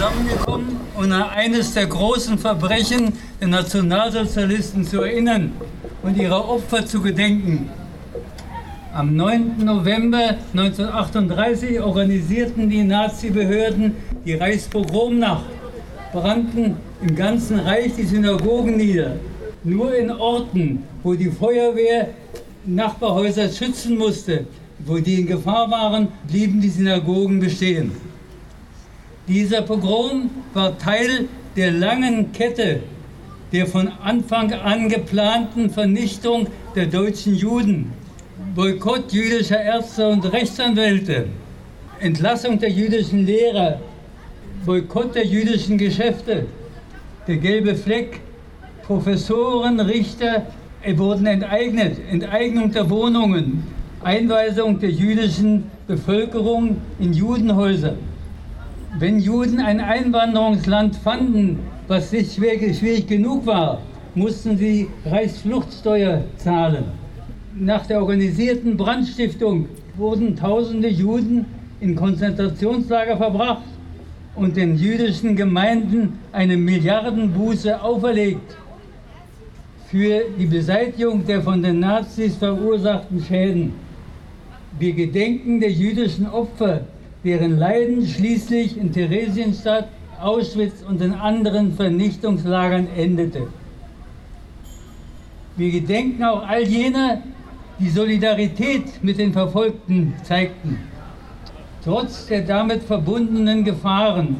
zusammengekommen, um an eines der großen Verbrechen der Nationalsozialisten zu erinnern und ihrer Opfer zu gedenken. Am 9. November 1938 organisierten die Nazi-Behörden die Reichspogromnacht, brannten im ganzen Reich die Synagogen nieder. Nur in Orten, wo die Feuerwehr Nachbarhäuser schützen musste, wo die in Gefahr waren, blieben die Synagogen bestehen. Dieser Pogrom war Teil der langen Kette der von Anfang an geplanten Vernichtung der deutschen Juden Boykott jüdischer Ärzte und Rechtsanwälte, Entlassung der jüdischen Lehrer, Boykott der jüdischen Geschäfte, der gelbe Fleck, Professoren, Richter wurden enteignet, Enteignung der Wohnungen, Einweisung der jüdischen Bevölkerung in Judenhäuser. Wenn Juden ein Einwanderungsland fanden, was nicht schwierig genug war, mussten sie Reichsfluchtsteuer zahlen. Nach der organisierten Brandstiftung wurden tausende Juden in Konzentrationslager verbracht und den jüdischen Gemeinden eine Milliardenbuße auferlegt für die Beseitigung der von den Nazis verursachten Schäden. Wir gedenken der jüdischen Opfer, deren Leiden schließlich in Theresienstadt, Auschwitz und in anderen Vernichtungslagern endete. Wir gedenken auch all jener, die Solidarität mit den Verfolgten zeigten. Trotz der damit verbundenen Gefahren,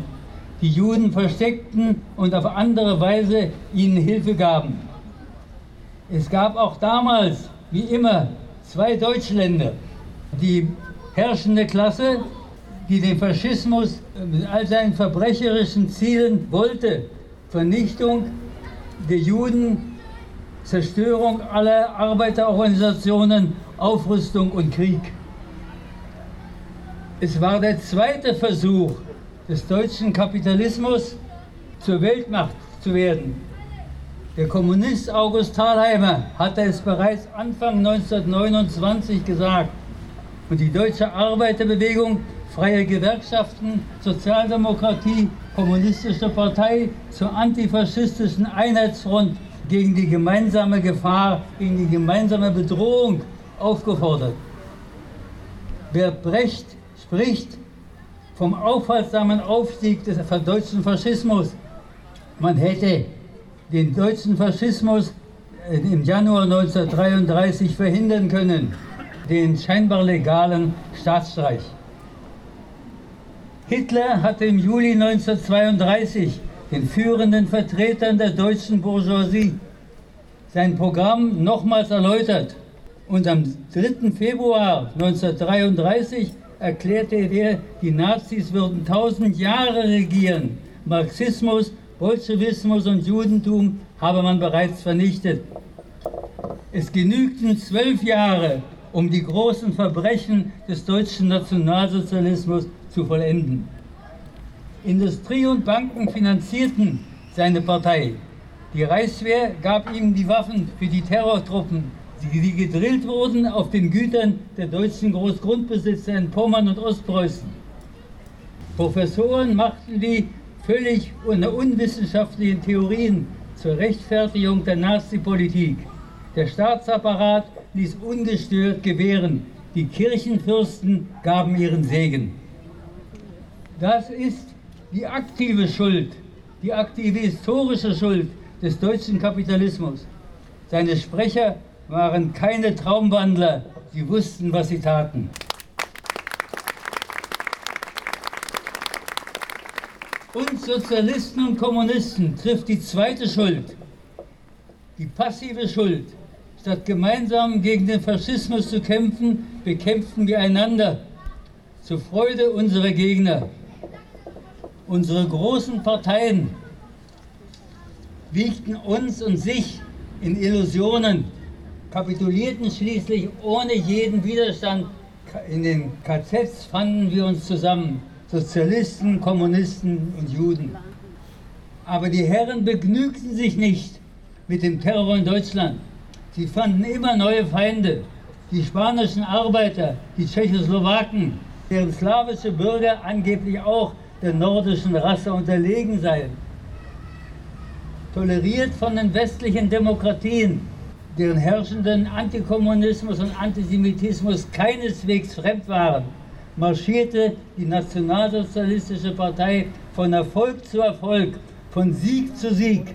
die Juden versteckten und auf andere Weise ihnen Hilfe gaben. Es gab auch damals, wie immer, zwei Deutschländer. Die herrschende Klasse, die den Faschismus mit all seinen verbrecherischen Zielen wollte, Vernichtung der Juden Zerstörung aller Arbeiterorganisationen, Aufrüstung und Krieg. Es war der zweite Versuch des deutschen Kapitalismus, zur Weltmacht zu werden. Der Kommunist August Thalheimer hatte es bereits Anfang 1929 gesagt. Und die deutsche Arbeiterbewegung, freie Gewerkschaften, Sozialdemokratie, kommunistische Partei zur antifaschistischen Einheitsfront gegen die gemeinsame Gefahr, gegen die gemeinsame Bedrohung aufgefordert. Wer Brecht spricht vom aufhaltsamen Aufstieg des deutschen Faschismus, man hätte den deutschen Faschismus äh, im Januar 1933 verhindern können, den scheinbar legalen Staatsstreich. Hitler hatte im Juli 1932 den führenden Vertretern der deutschen Bourgeoisie, sein Programm nochmals erläutert. Und am 3. Februar 1933 erklärte er, die Nazis würden tausend Jahre regieren. Marxismus, Bolschewismus und Judentum habe man bereits vernichtet. Es genügten zwölf Jahre, um die großen Verbrechen des deutschen Nationalsozialismus zu vollenden. Industrie und Banken finanzierten seine Partei. Die Reichswehr gab ihm die Waffen für die Terrortruppen, die gedrillt wurden auf den Gütern der deutschen Großgrundbesitzer in Pommern und Ostpreußen. Professoren machten die völlig unwissenschaftlichen Theorien zur Rechtfertigung der Nazi-Politik. Der Staatsapparat ließ ungestört gewähren. Die Kirchenfürsten gaben ihren Segen. Das ist die aktive Schuld, die aktive historische Schuld des deutschen Kapitalismus. Seine Sprecher waren keine Traumwandler, sie wussten, was sie taten. Uns Sozialisten und Kommunisten trifft die zweite Schuld, die passive Schuld. Statt gemeinsam gegen den Faschismus zu kämpfen, bekämpfen wir einander zur Freude unserer Gegner. Unsere großen Parteien wiegten uns und sich in Illusionen, kapitulierten schließlich ohne jeden Widerstand. In den KZs fanden wir uns zusammen, Sozialisten, Kommunisten und Juden. Aber die Herren begnügten sich nicht mit dem Terror in Deutschland. Sie fanden immer neue Feinde, die spanischen Arbeiter, die Tschechoslowaken, deren slawische Bürger angeblich auch der nordischen Rasse unterlegen seien. Toleriert von den westlichen Demokratien, deren herrschenden Antikommunismus und Antisemitismus keineswegs fremd waren, marschierte die Nationalsozialistische Partei von Erfolg zu Erfolg, von Sieg zu Sieg.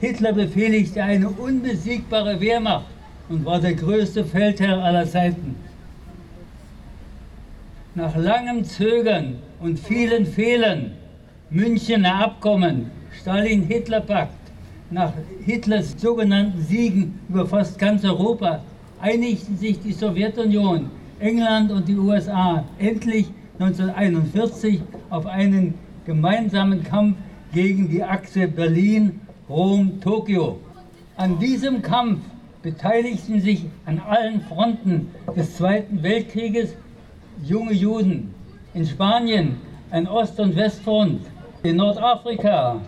Hitler befehligte eine unbesiegbare Wehrmacht und war der größte Feldherr aller Zeiten. Nach langem Zögern und vielen Fehlern, Münchener Abkommen, Stalin-Hitler-Pakt, nach Hitlers sogenannten Siegen über fast ganz Europa, einigten sich die Sowjetunion, England und die USA endlich 1941 auf einen gemeinsamen Kampf gegen die Achse Berlin-Rom-Tokio. An diesem Kampf beteiligten sich an allen Fronten des Zweiten Weltkrieges junge Juden. In Spanien ein Ost- und Westfront, in Nordafrika,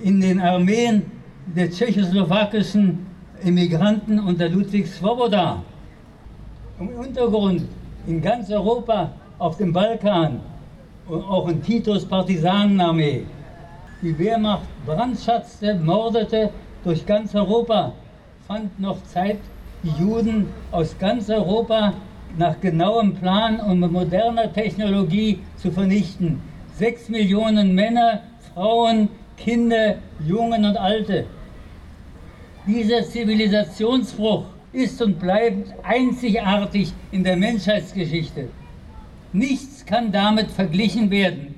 in den Armeen der tschechoslowakischen Immigranten unter Ludwig Svoboda. Im Untergrund in ganz Europa, auf dem Balkan und auch in Titos Partisanenarmee. Die Wehrmacht brandschatzte, mordete durch ganz Europa fand noch Zeit, die Juden aus ganz Europa nach genauem Plan und mit moderner Technologie zu vernichten. Sechs Millionen Männer, Frauen, Kinder, Jungen und Alte. Dieser Zivilisationsbruch ist und bleibt einzigartig in der Menschheitsgeschichte. Nichts kann damit verglichen werden.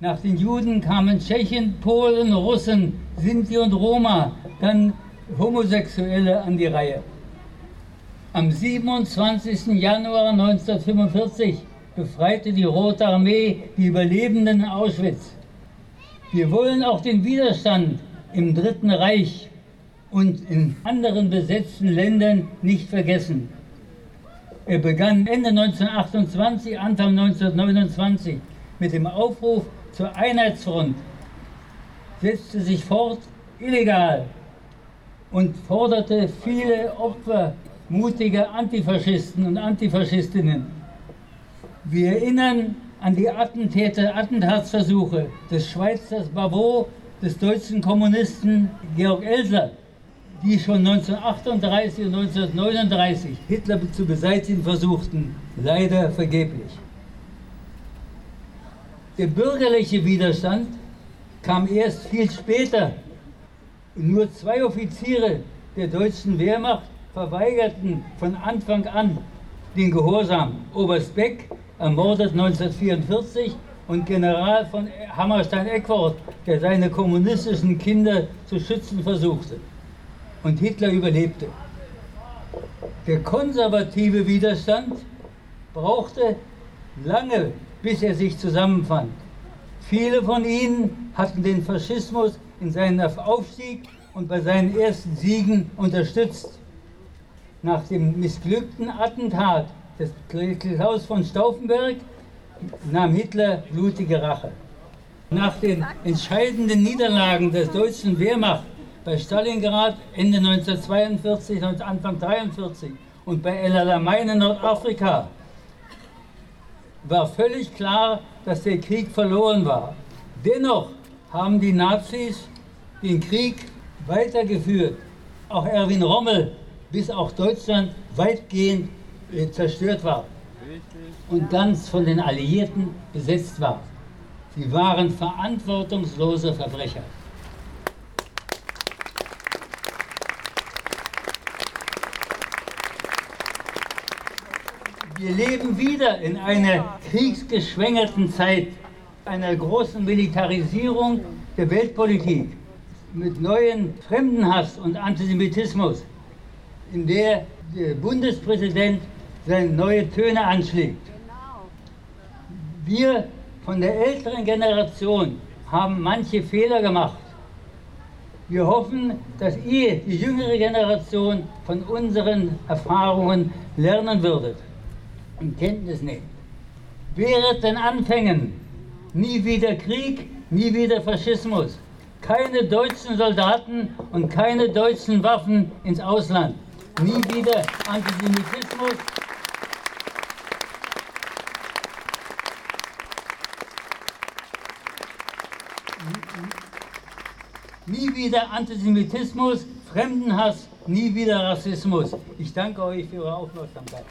Nach den Juden kamen Tschechen, Polen, Russen, Sinti und Roma, dann Homosexuelle an die Reihe. Am 27. Januar 1945 befreite die Rote Armee die Überlebenden in Auschwitz. Wir wollen auch den Widerstand im Dritten Reich und in anderen besetzten Ländern nicht vergessen. Er begann Ende 1928, Anfang 1929 mit dem Aufruf zur Einheitsfront, setzte sich fort illegal und forderte viele Opfer mutiger Antifaschisten und Antifaschistinnen. Wir erinnern an die Attentäter, Attentatsversuche des Schweizers Bavot, des deutschen Kommunisten Georg Elser, die schon 1938 und 1939 Hitler zu beseitigen versuchten, leider vergeblich. Der bürgerliche Widerstand kam erst viel später nur zwei Offiziere der deutschen Wehrmacht verweigerten von Anfang an den Gehorsam. Oberst Beck, ermordet 1944, und General von Hammerstein-Eckwort, der seine kommunistischen Kinder zu schützen versuchte. Und Hitler überlebte. Der konservative Widerstand brauchte lange, bis er sich zusammenfand. Viele von ihnen hatten den Faschismus in seinem Aufstieg und bei seinen ersten Siegen unterstützt. Nach dem missglückten Attentat des Klaus von Stauffenberg nahm Hitler blutige Rache. Nach den entscheidenden Niederlagen der deutschen Wehrmacht bei Stalingrad Ende 1942 und Anfang 1943 und bei El Alamein in Nordafrika war völlig klar, dass der Krieg verloren war. Dennoch haben die Nazis den Krieg weitergeführt. Auch Erwin Rommel, bis auch Deutschland weitgehend äh, zerstört war und ganz von den Alliierten besetzt war. Sie waren verantwortungslose Verbrecher. Wir leben wieder in einer kriegsgeschwängerten Zeit einer großen Militarisierung der Weltpolitik mit neuen Fremdenhass und Antisemitismus, in der der Bundespräsident seine neue Töne anschlägt. Wir von der älteren Generation haben manche Fehler gemacht. Wir hoffen, dass ihr, die jüngere Generation, von unseren Erfahrungen lernen würdet und Kenntnis nehmt. Während den Anfängen Nie wieder Krieg, nie wieder Faschismus. Keine deutschen Soldaten und keine deutschen Waffen ins Ausland. Nie wieder Antisemitismus. Nie wieder Antisemitismus, Fremdenhass, nie wieder Rassismus. Ich danke euch für eure Aufmerksamkeit.